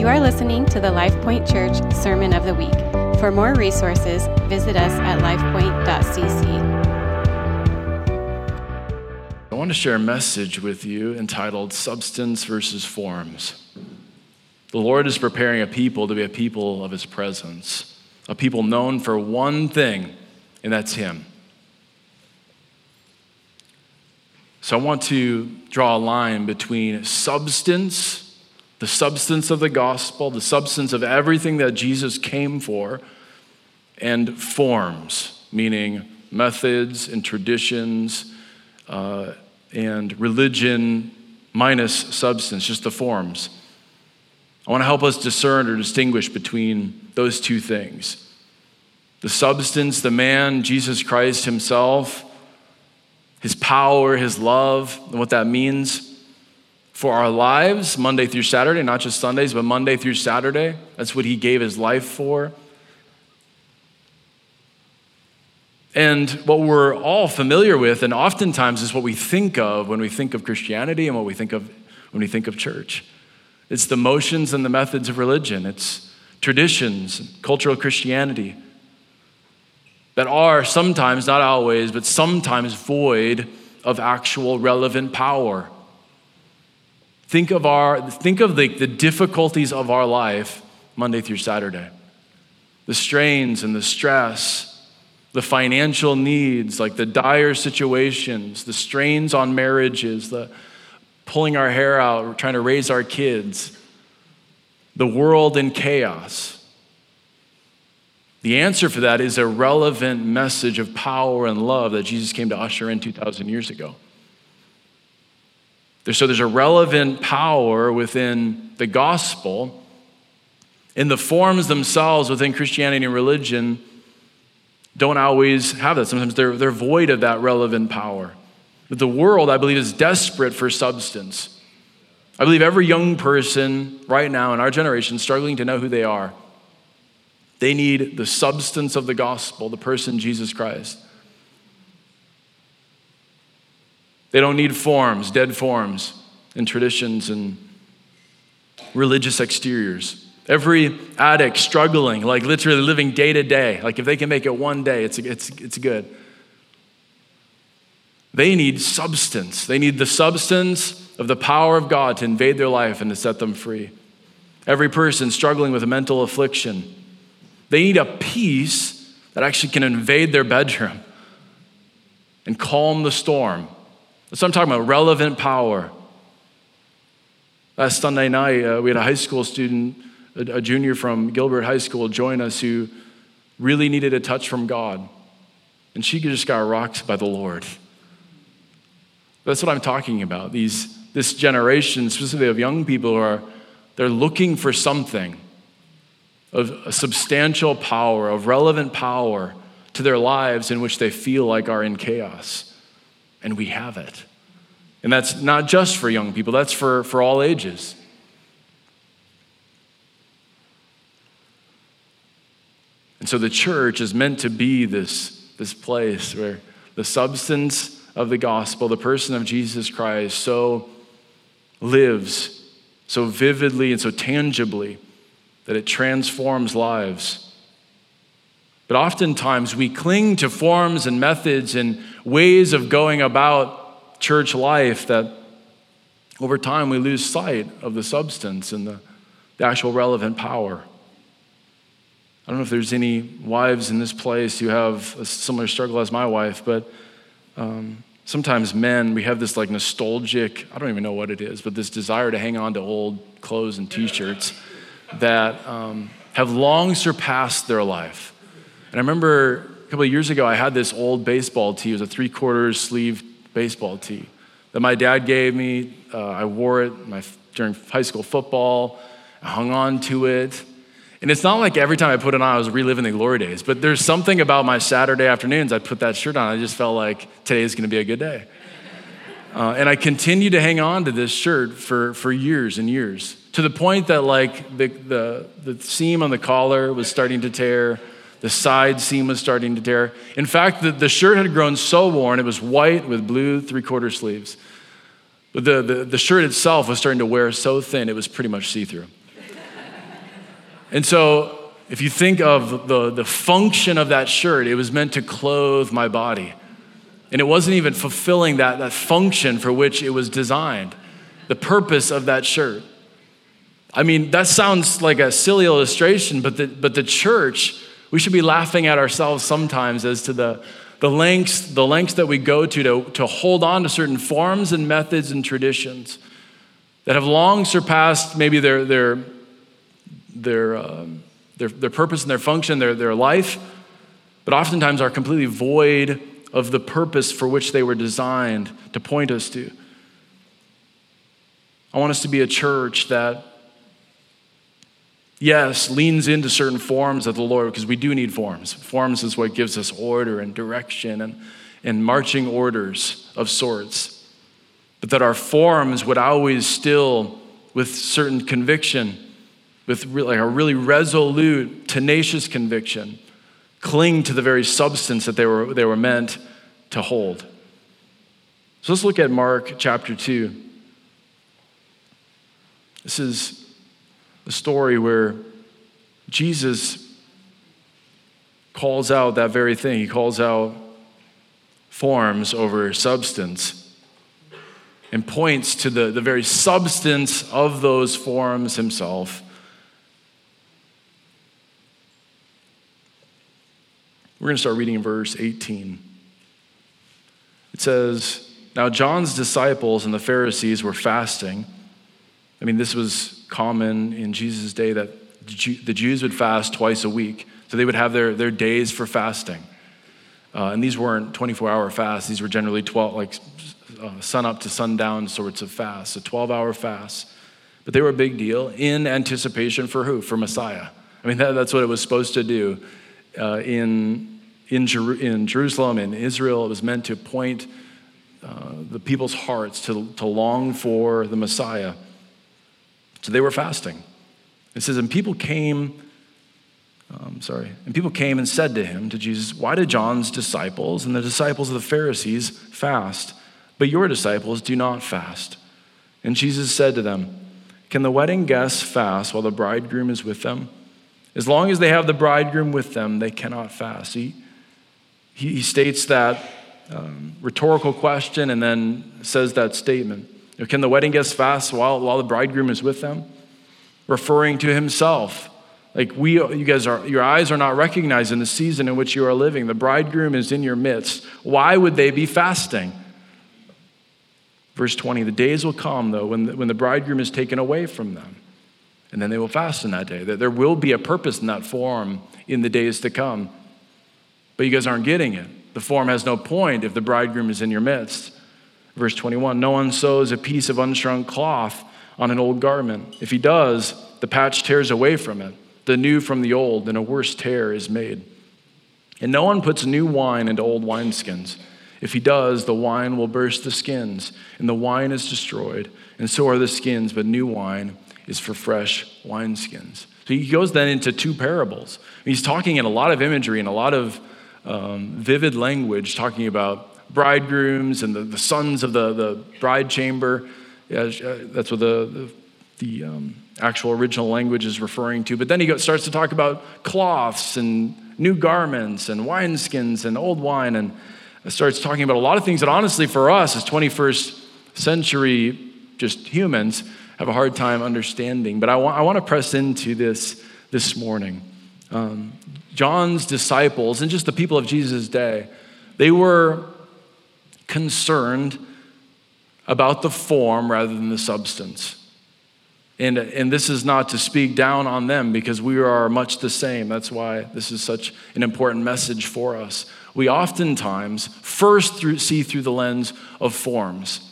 You are listening to the LifePoint Church Sermon of the Week. For more resources, visit us at lifepoint.cc. I want to share a message with you entitled Substance versus Forms. The Lord is preparing a people to be a people of His presence, a people known for one thing, and that's Him. So I want to draw a line between substance, the substance of the gospel, the substance of everything that Jesus came for, and forms, meaning methods and traditions uh, and religion minus substance, just the forms. I want to help us discern or distinguish between those two things the substance, the man, Jesus Christ Himself his power, his love, and what that means for our lives, Monday through Saturday, not just Sundays, but Monday through Saturday. That's what he gave his life for. And what we're all familiar with, and oftentimes is what we think of when we think of Christianity and what we think of when we think of church. It's the motions and the methods of religion, it's traditions, cultural Christianity that are sometimes, not always, but sometimes void of actual relevant power. Think of, our, think of the, the difficulties of our life Monday through Saturday. The strains and the stress, the financial needs, like the dire situations, the strains on marriages, the pulling our hair out, trying to raise our kids, the world in chaos. The answer for that is a relevant message of power and love that Jesus came to usher in 2,000 years ago. So there's a relevant power within the gospel. In the forms themselves within Christianity and religion, don't always have that. Sometimes they're, they're void of that relevant power. But the world, I believe, is desperate for substance. I believe every young person right now in our generation struggling to know who they are. They need the substance of the gospel, the person Jesus Christ. They don't need forms, dead forms, and traditions and religious exteriors. Every addict struggling, like literally living day to day, like if they can make it one day, it's, it's, it's good. They need substance. They need the substance of the power of God to invade their life and to set them free. Every person struggling with a mental affliction, they need a peace that actually can invade their bedroom and calm the storm. What I'm talking about relevant power. Last Sunday night, uh, we had a high school student, a, a junior from Gilbert High School, join us who really needed a touch from God. And she just got rocked by the Lord. That's what I'm talking about. These, this generation, specifically of young people, are they're looking for something of a substantial power, of relevant power to their lives in which they feel like are in chaos. And we have it. And that's not just for young people, that's for, for all ages. And so the church is meant to be this, this place where the substance of the gospel, the person of Jesus Christ, so lives so vividly and so tangibly that it transforms lives. But oftentimes we cling to forms and methods and ways of going about church life that over time we lose sight of the substance and the, the actual relevant power. I don't know if there's any wives in this place who have a similar struggle as my wife, but um, sometimes men, we have this like nostalgic, I don't even know what it is, but this desire to hang on to old clothes and t shirts that um, have long surpassed their life. And I remember a couple of years ago, I had this old baseball tee. It was a three quarters sleeve baseball tee that my dad gave me. Uh, I wore it my, during high school football. I hung on to it. And it's not like every time I put it on, I was reliving the glory days, but there's something about my Saturday afternoons, I put that shirt on, I just felt like today is gonna be a good day. Uh, and I continued to hang on to this shirt for, for years and years to the point that like the, the, the seam on the collar was starting to tear the side seam was starting to tear in fact the, the shirt had grown so worn it was white with blue three-quarter sleeves but the, the, the shirt itself was starting to wear so thin it was pretty much see-through And so, if you think of the, the function of that shirt, it was meant to clothe my body. And it wasn't even fulfilling that, that function for which it was designed, the purpose of that shirt. I mean, that sounds like a silly illustration, but the, but the church, we should be laughing at ourselves sometimes as to the, the, lengths, the lengths that we go to, to to hold on to certain forms and methods and traditions that have long surpassed maybe their, their, their, uh, their, their purpose and their function, their, their life, but oftentimes are completely void of the purpose for which they were designed to point us to. I want us to be a church that, yes, leans into certain forms of the Lord, because we do need forms. Forms is what gives us order and direction and, and marching orders of sorts. But that our forms would always still, with certain conviction, with like a really resolute, tenacious conviction, cling to the very substance that they were, they were meant to hold. So let's look at Mark chapter 2. This is a story where Jesus calls out that very thing. He calls out forms over substance and points to the, the very substance of those forms himself. We're going to start reading in verse 18. It says, Now John's disciples and the Pharisees were fasting. I mean, this was common in Jesus' day that the Jews would fast twice a week. So they would have their, their days for fasting. Uh, and these weren't 24 hour fasts, these were generally 12, like uh, sun up to sundown sorts of fasts, a 12 hour fast. But they were a big deal in anticipation for who? For Messiah. I mean, that, that's what it was supposed to do. Uh, in, in, Jer- in Jerusalem, in Israel, it was meant to point uh, the people's hearts to, to long for the Messiah. So they were fasting. It says, and people came, um, sorry, and people came and said to him, to Jesus, why did John's disciples and the disciples of the Pharisees fast, but your disciples do not fast? And Jesus said to them, Can the wedding guests fast while the bridegroom is with them? As long as they have the bridegroom with them, they cannot fast. He, he states that um, rhetorical question and then says that statement. Can the wedding guests fast while, while the bridegroom is with them? Referring to himself. Like we, you guys are, your eyes are not recognizing the season in which you are living. The bridegroom is in your midst. Why would they be fasting? Verse 20, the days will come, though, when the, when the bridegroom is taken away from them. And then they will fast in that day. There will be a purpose in that form in the days to come. But you guys aren't getting it. The form has no point if the bridegroom is in your midst. Verse 21 No one sews a piece of unshrunk cloth on an old garment. If he does, the patch tears away from it, the new from the old, and a worse tear is made. And no one puts new wine into old wineskins. If he does, the wine will burst the skins, and the wine is destroyed, and so are the skins, but new wine is for fresh wineskins. So he goes then into two parables. He's talking in a lot of imagery and a lot of um, vivid language, talking about bridegrooms and the, the sons of the, the bride chamber. Yeah, uh, that's what the, the, the um, actual original language is referring to. But then he starts to talk about cloths and new garments and wineskins and old wine and starts talking about a lot of things that honestly for us as 21st century just humans have a hard time understanding. But I want, I want to press into this this morning. Um, John's disciples and just the people of Jesus' day, they were concerned about the form rather than the substance. And, and this is not to speak down on them because we are much the same. That's why this is such an important message for us. We oftentimes first through, see through the lens of forms.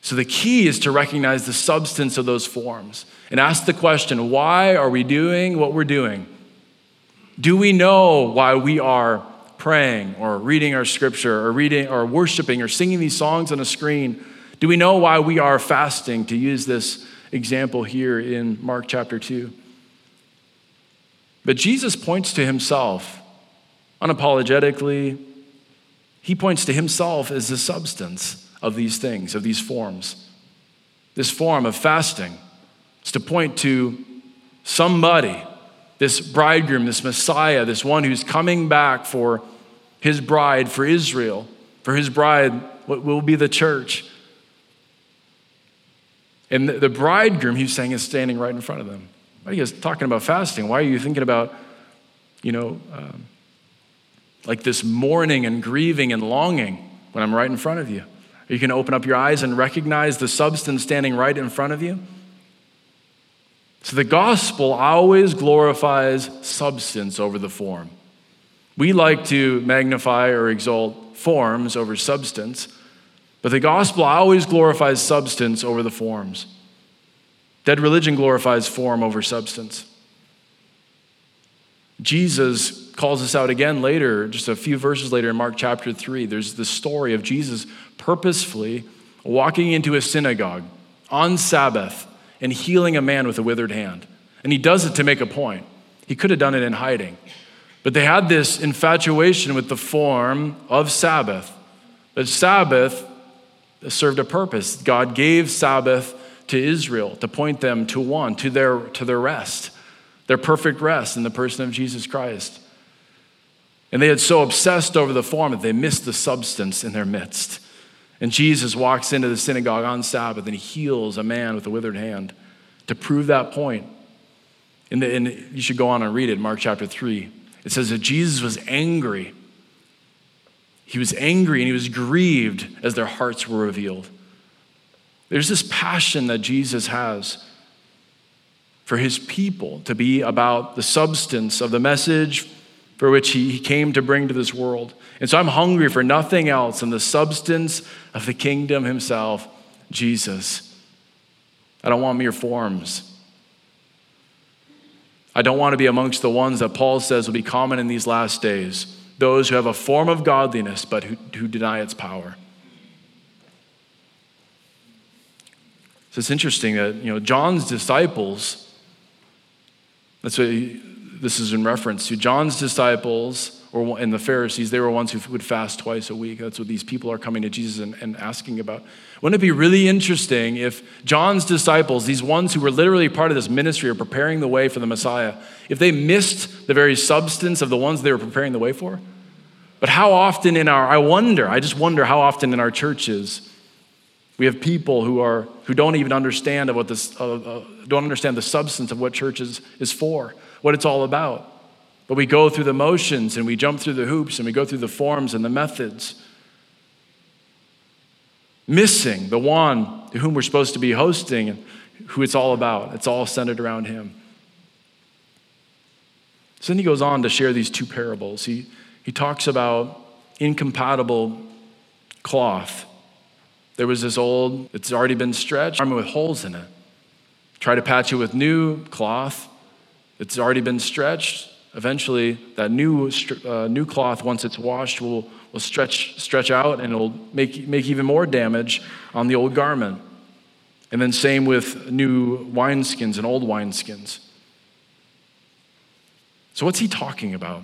So the key is to recognize the substance of those forms and ask the question why are we doing what we're doing? Do we know why we are praying or reading our scripture or reading or worshiping or singing these songs on a screen? Do we know why we are fasting, to use this example here in Mark chapter 2? But Jesus points to himself unapologetically. He points to himself as the substance of these things, of these forms. This form of fasting is to point to somebody, this bridegroom, this Messiah, this one who's coming back for his bride, for Israel, for his bride, what will be the church. And the, bridegroom, he's saying, is standing right in front of them. Why are you guys talking about fasting? Why are you thinking about, you know, um, like this mourning and grieving and longing when I'm right in front of you? Are you going to open up your eyes and recognize the substance standing right in front of you? So the gospel always glorifies substance over the form. We like to magnify or exalt forms over substance. But the gospel always glorifies substance over the forms. Dead religion glorifies form over substance. Jesus calls us out again later, just a few verses later in Mark chapter 3. There's the story of Jesus purposefully walking into a synagogue on Sabbath and healing a man with a withered hand. And he does it to make a point. He could have done it in hiding. But they had this infatuation with the form of Sabbath. But Sabbath served a purpose. God gave Sabbath to Israel to point them to one, to their, to their rest, their perfect rest in the person of Jesus Christ. And they had so obsessed over the form that they missed the substance in their midst. And Jesus walks into the synagogue on Sabbath and he heals a man with a withered hand to prove that point. And, the, and you should go on and read it, Mark chapter 3. It says that Jesus was angry he was angry and he was grieved as their hearts were revealed. There's this passion that Jesus has for his people to be about the substance of the message for which he came to bring to this world. And so I'm hungry for nothing else than the substance of the kingdom himself, Jesus. I don't want mere forms. I don't want to be amongst the ones that Paul says will be common in these last days those who have a form of godliness but who, who deny its power. So it's interesting that, you know, John's disciples, that's what this is in reference to. John's disciples or, and the Pharisees, they were ones who would fast twice a week. That's what these people are coming to Jesus and, and asking about. Wouldn't it be really interesting if John's disciples, these ones who were literally part of this ministry or preparing the way for the Messiah, if they missed the very substance of the ones they were preparing the way for? But how often in our, I wonder, I just wonder how often in our churches we have people who, are, who don't even understand what this, uh, uh, don't understand the substance of what church is, is for, what it's all about. But we go through the motions and we jump through the hoops and we go through the forms and the methods, missing the one to whom we're supposed to be hosting and who it's all about. It's all centered around him. So then he goes on to share these two parables. He, he talks about incompatible cloth. There was this old, it's already been stretched, garment with holes in it. Try to patch it with new cloth. It's already been stretched. Eventually, that new, uh, new cloth, once it's washed, will, will stretch, stretch out and it'll make, make even more damage on the old garment. And then, same with new wineskins and old wineskins. So, what's he talking about?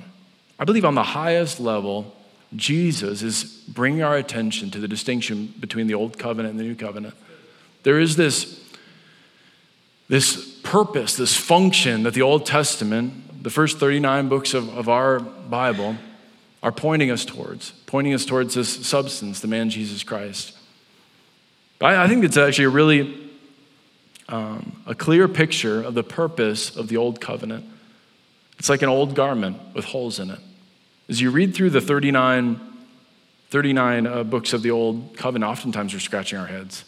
I believe on the highest level, Jesus is bringing our attention to the distinction between the old covenant and the new covenant. There is this, this purpose, this function that the Old Testament, the first 39 books of, of our Bible, are pointing us towards, pointing us towards this substance, the man Jesus Christ. I, I think it's actually a really um, a clear picture of the purpose of the old covenant. It's like an old garment with holes in it. As you read through the 39, 39 uh, books of the Old Covenant, oftentimes we're scratching our heads.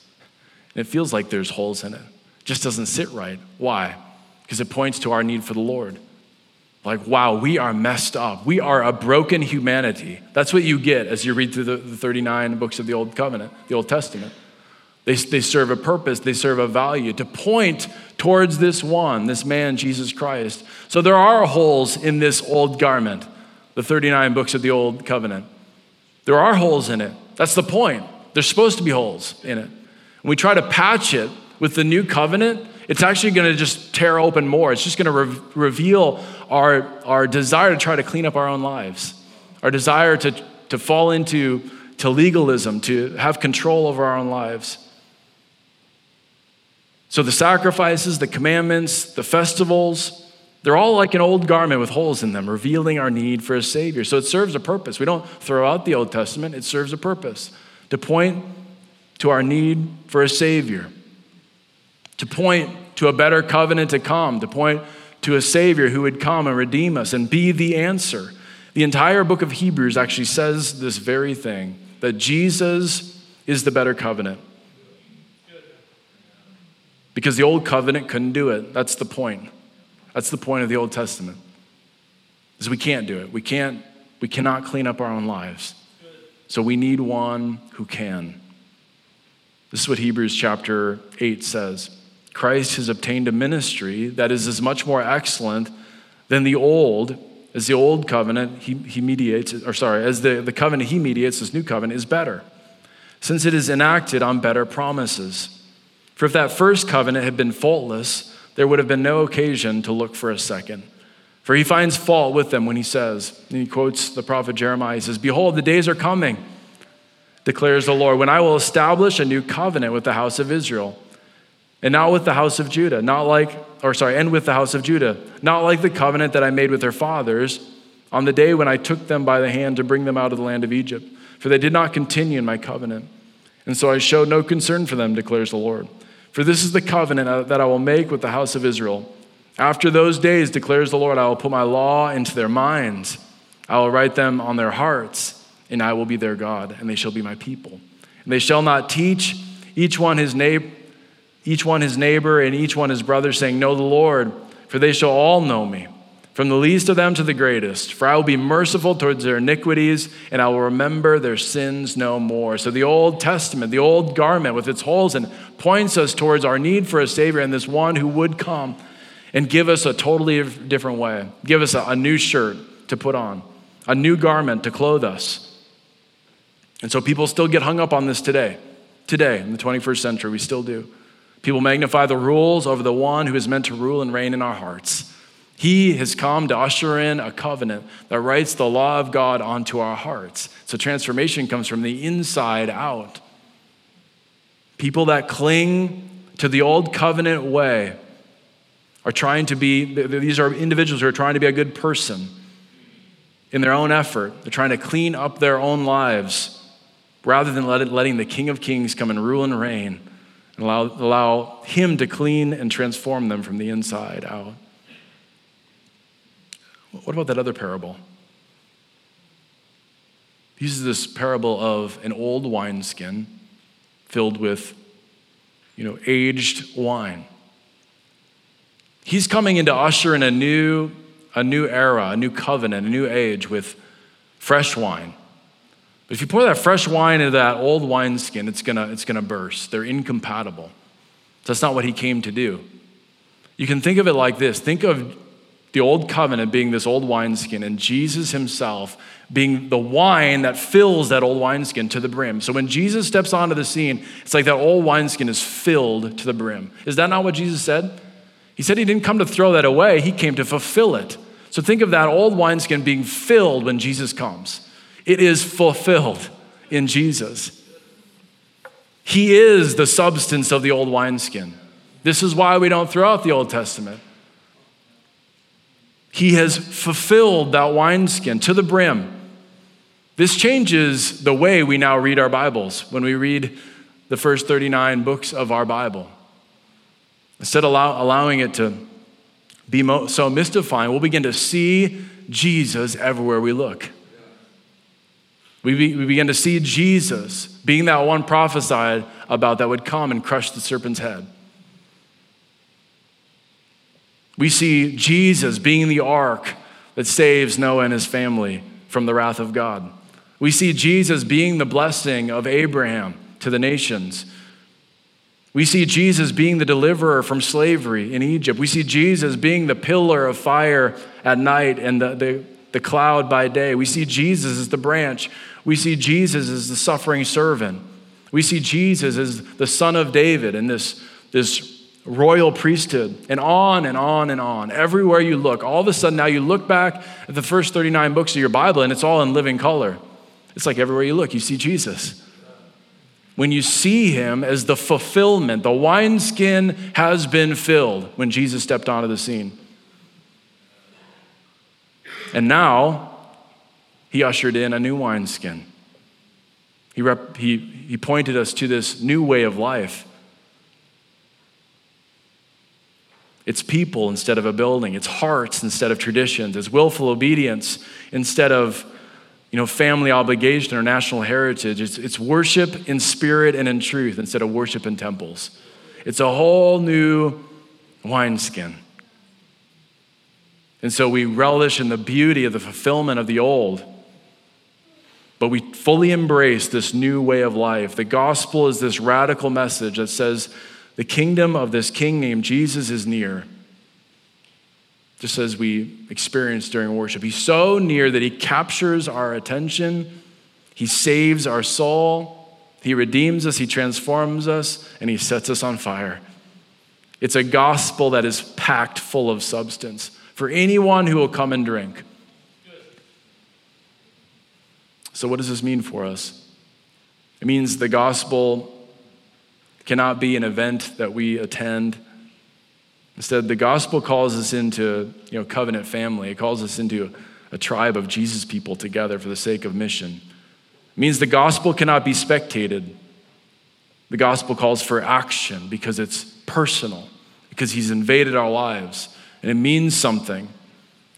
And it feels like there's holes in it. Just doesn't sit right. Why? Because it points to our need for the Lord. Like, wow, we are messed up. We are a broken humanity. That's what you get as you read through the, the 39 books of the Old Covenant, the Old Testament. They, they serve a purpose, they serve a value to point towards this one, this man, Jesus Christ. So there are holes in this old garment the 39 books of the Old Covenant. There are holes in it. That's the point. There's supposed to be holes in it. When we try to patch it with the new covenant, it's actually going to just tear open more. It's just going to re- reveal our, our desire to try to clean up our own lives, our desire to, to fall into to legalism, to have control over our own lives. So the sacrifices, the commandments, the festivals, they're all like an old garment with holes in them, revealing our need for a Savior. So it serves a purpose. We don't throw out the Old Testament, it serves a purpose to point to our need for a Savior, to point to a better covenant to come, to point to a Savior who would come and redeem us and be the answer. The entire book of Hebrews actually says this very thing that Jesus is the better covenant. Because the old covenant couldn't do it. That's the point. That's the point of the Old Testament. Is we can't do it. We can't we cannot clean up our own lives. So we need one who can. This is what Hebrews chapter 8 says. Christ has obtained a ministry that is as much more excellent than the old, as the old covenant he, he mediates, or sorry, as the, the covenant he mediates, this new covenant is better, since it is enacted on better promises. For if that first covenant had been faultless, there would have been no occasion to look for a second. For he finds fault with them when he says, and he quotes the prophet Jeremiah, he says, Behold, the days are coming, declares the Lord, when I will establish a new covenant with the house of Israel, and not with the house of Judah, not like, or sorry, and with the house of Judah, not like the covenant that I made with their fathers on the day when I took them by the hand to bring them out of the land of Egypt. For they did not continue in my covenant. And so I showed no concern for them, declares the Lord. For this is the covenant that I will make with the house of Israel. After those days, declares the Lord, I will put my law into their minds. I will write them on their hearts, and I will be their God, and they shall be my people. And they shall not teach each one his neighbor, each one his neighbor, and each one his brother, saying, Know the Lord, for they shall all know me from the least of them to the greatest. For I will be merciful towards their iniquities, and I will remember their sins no more. So the Old Testament, the old garment with its holes in points us towards our need for a Savior and this one who would come and give us a totally different way, give us a, a new shirt to put on, a new garment to clothe us. And so people still get hung up on this today. Today, in the 21st century, we still do. People magnify the rules over the one who is meant to rule and reign in our hearts. He has come to usher in a covenant that writes the law of God onto our hearts. So transformation comes from the inside out. People that cling to the old covenant way are trying to be, these are individuals who are trying to be a good person in their own effort. They're trying to clean up their own lives rather than letting the King of Kings come and rule and reign and allow, allow Him to clean and transform them from the inside out. What about that other parable? He uses this parable of an old wineskin filled with, you know, aged wine. He's coming into usher in a new, a new era, a new covenant, a new age with fresh wine. But if you pour that fresh wine into that old wineskin, it's gonna, it's gonna burst. They're incompatible. That's not what he came to do. You can think of it like this think of the old covenant being this old wineskin, and Jesus himself being the wine that fills that old wineskin to the brim. So when Jesus steps onto the scene, it's like that old wineskin is filled to the brim. Is that not what Jesus said? He said he didn't come to throw that away, he came to fulfill it. So think of that old wineskin being filled when Jesus comes. It is fulfilled in Jesus. He is the substance of the old wineskin. This is why we don't throw out the Old Testament. He has fulfilled that wineskin to the brim. This changes the way we now read our Bibles when we read the first 39 books of our Bible. Instead of allow, allowing it to be mo- so mystifying, we'll begin to see Jesus everywhere we look. We, be, we begin to see Jesus being that one prophesied about that would come and crush the serpent's head. We see Jesus being the ark that saves Noah and his family from the wrath of God. We see Jesus being the blessing of Abraham to the nations. We see Jesus being the deliverer from slavery in Egypt. We see Jesus being the pillar of fire at night and the, the, the cloud by day. We see Jesus as the branch. We see Jesus as the suffering servant. We see Jesus as the son of David and this, this royal priesthood, and on and on and on. Everywhere you look, all of a sudden now you look back at the first 39 books of your Bible and it's all in living color. It's like everywhere you look, you see Jesus. when you see him as the fulfillment. The wineskin has been filled when Jesus stepped onto the scene. And now he ushered in a new wineskin. He, rep, he, he pointed us to this new way of life. It's people instead of a building. It's hearts instead of traditions. It's willful obedience instead of you know, family obligation or national heritage. It's, it's worship in spirit and in truth instead of worship in temples. It's a whole new wineskin. And so we relish in the beauty of the fulfillment of the old, but we fully embrace this new way of life. The gospel is this radical message that says the kingdom of this king named Jesus is near. Just as we experienced during worship. He's so near that he captures our attention, he saves our soul, he redeems us, he transforms us, and he sets us on fire. It's a gospel that is packed full of substance for anyone who will come and drink. So, what does this mean for us? It means the gospel cannot be an event that we attend Instead, the gospel calls us into you know, covenant family. It calls us into a, tribe of Jesus people together for the sake of mission. It means the gospel cannot be spectated. The gospel calls for action because it's personal, because he's invaded our lives, and it means something.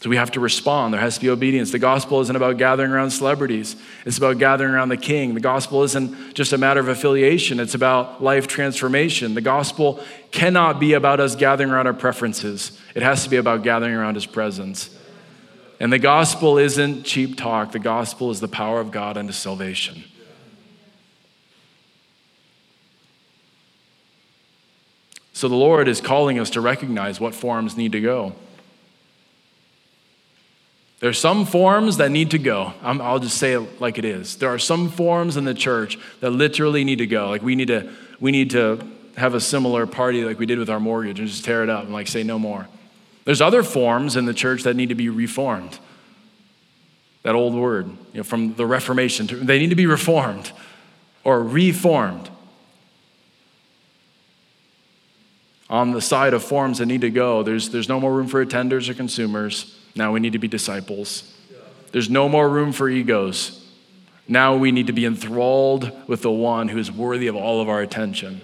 So we have to respond. There has to be obedience. The gospel isn't about gathering around celebrities, it's about gathering around the king. The gospel isn't just a matter of affiliation, it's about life transformation. The gospel cannot be about us gathering around our preferences, it has to be about gathering around his presence. And the gospel isn't cheap talk, the gospel is the power of God unto salvation. So the Lord is calling us to recognize what forms need to go. There are some forms that need to go. i will just say it like it is. There are some forms in the church that literally need to go. Like we need to, we need to have a similar party like we did with our mortgage and just tear it up and like say no more. There's other forms in the church that need to be reformed. That old word, you know, from the Reformation, they need to be reformed or reformed. On the side of forms that need to go, there's, there's no more room for attenders or consumers. Now we need to be disciples. There's no more room for egos. Now we need to be enthralled with the one who is worthy of all of our attention.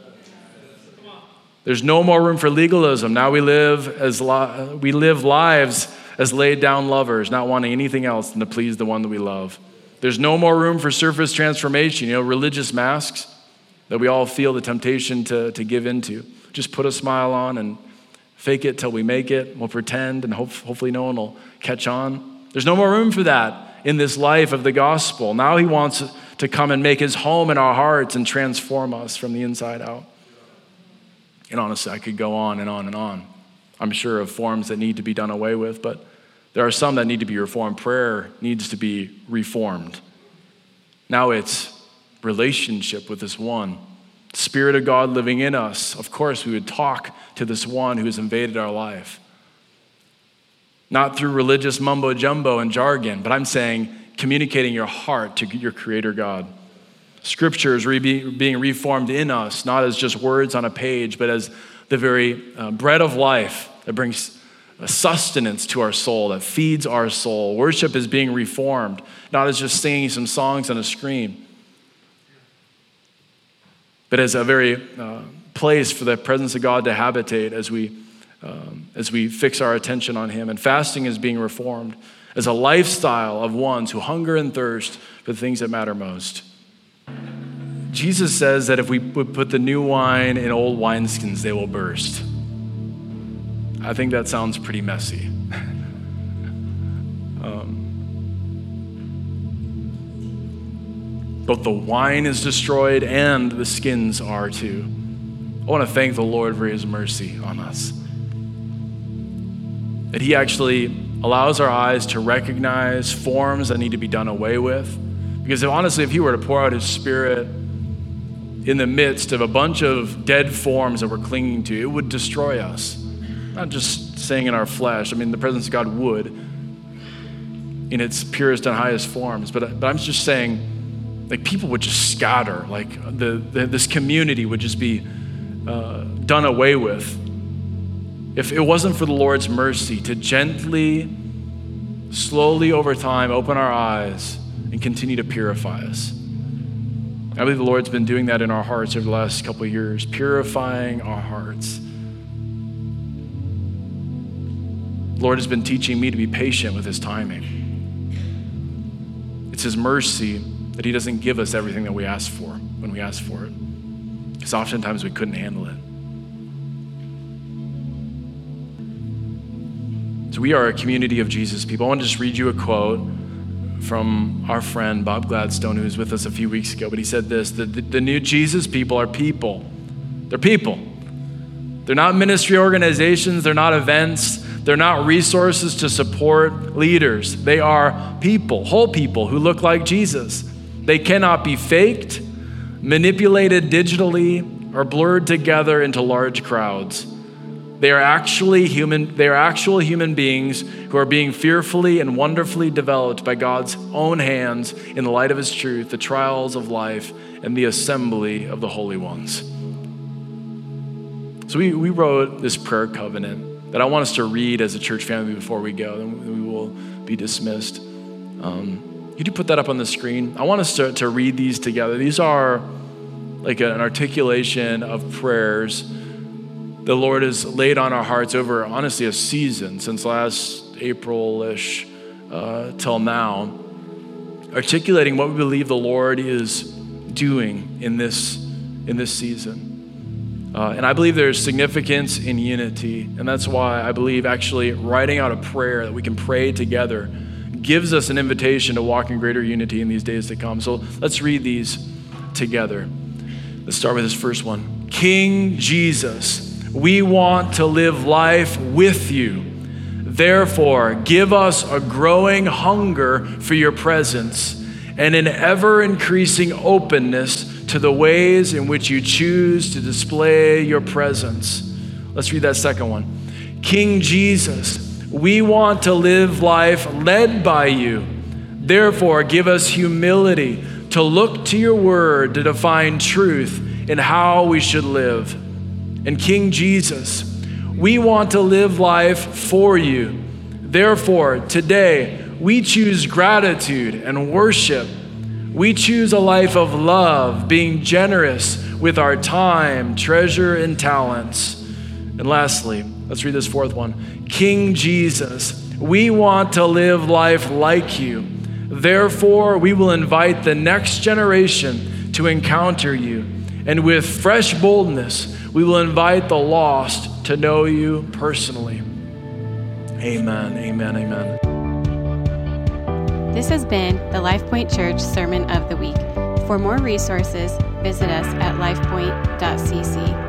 There's no more room for legalism. Now we live as li- we live lives as laid down lovers, not wanting anything else than to please the one that we love. There's no more room for surface transformation, you know, religious masks that we all feel the temptation to, to give into. Just put a smile on and fake it till we make it. We'll pretend, and hope, hopefully, no one will catch on. There's no more room for that in this life of the gospel. Now, He wants to come and make His home in our hearts and transform us from the inside out. And honestly, I could go on and on and on. I'm sure of forms that need to be done away with, but there are some that need to be reformed. Prayer needs to be reformed. Now it's relationship with this one Spirit of God living in us, of course, we would talk to this one who has invaded our life. Not through religious mumbo jumbo and jargon, but I'm saying communicating your heart to your Creator God. Scripture is re- being reformed in us, not as just words on a page, but as the very uh, bread of life that brings sustenance to our soul, that feeds our soul. Worship is being reformed, not as just singing some songs on a screen but as a very uh, place for the presence of God to habitate as we, um, as we fix our attention on Him. And fasting is being reformed as a lifestyle of ones who hunger and thirst for the things that matter most. Jesus says that if we put the new wine in old wineskins, they will burst. I think that sounds pretty messy. Both the wine is destroyed and the skins are too. I want to thank the Lord for his mercy on us. That he actually allows our eyes to recognize forms that need to be done away with. Because if, honestly, if he were to pour out his spirit in the midst of a bunch of dead forms that we're clinging to, it would destroy us. Not just saying in our flesh, I mean, the presence of God would in its purest and highest forms, but, but I'm just saying like people would just scatter, like the, the this community would just be uh, done away with. If it wasn't for the Lord's mercy to gently, slowly over time open our eyes and continue to purify us. I believe the Lord's been doing that in our hearts over the last couple of years, purifying our hearts. The Lord has been teaching me to be patient with His timing. It's His mercy that He doesn't give us everything that we ask for when we ask for it, because oftentimes we couldn't handle it. So, we are a community of Jesus people. I want to just read you a quote from our friend Bob Gladstone, who was with us a few weeks ago. But he said this the, the, the new Jesus people are people. They're people. They're not ministry organizations, they're not events, they're not resources to support leaders. They are people, whole people who look like Jesus. They cannot be faked, manipulated digitally, or blurred together into large crowds. They are actually human, they are actual human beings who are being fearfully and wonderfully developed by God's own hands in the light of his truth, the trials of life, and the assembly of the holy ones. So we, we wrote this prayer covenant that I want us to read as a church family before we go, then we will be dismissed. Um, could you put that up on the screen? I want us to, to read these together. These are like an articulation of prayers the Lord has laid on our hearts over, honestly, a season since last April ish uh, till now, articulating what we believe the Lord is doing in this, in this season. Uh, and I believe there's significance in unity. And that's why I believe actually writing out a prayer that we can pray together gives us an invitation to walk in greater unity in these days to come. So let's read these together. Let's start with this first one King Jesus, we want to live life with you. Therefore, give us a growing hunger for your presence and an ever increasing openness to the ways in which you choose to display your presence. Let's read that second one. King Jesus, we want to live life led by you. Therefore, give us humility to look to your word to define truth in how we should live. And King Jesus, we want to live life for you. Therefore, today, we choose gratitude and worship we choose a life of love, being generous with our time, treasure, and talents. And lastly, let's read this fourth one King Jesus, we want to live life like you. Therefore, we will invite the next generation to encounter you. And with fresh boldness, we will invite the lost to know you personally. Amen, amen, amen. This has been the LifePoint Church Sermon of the Week. For more resources, visit us at lifepoint.cc.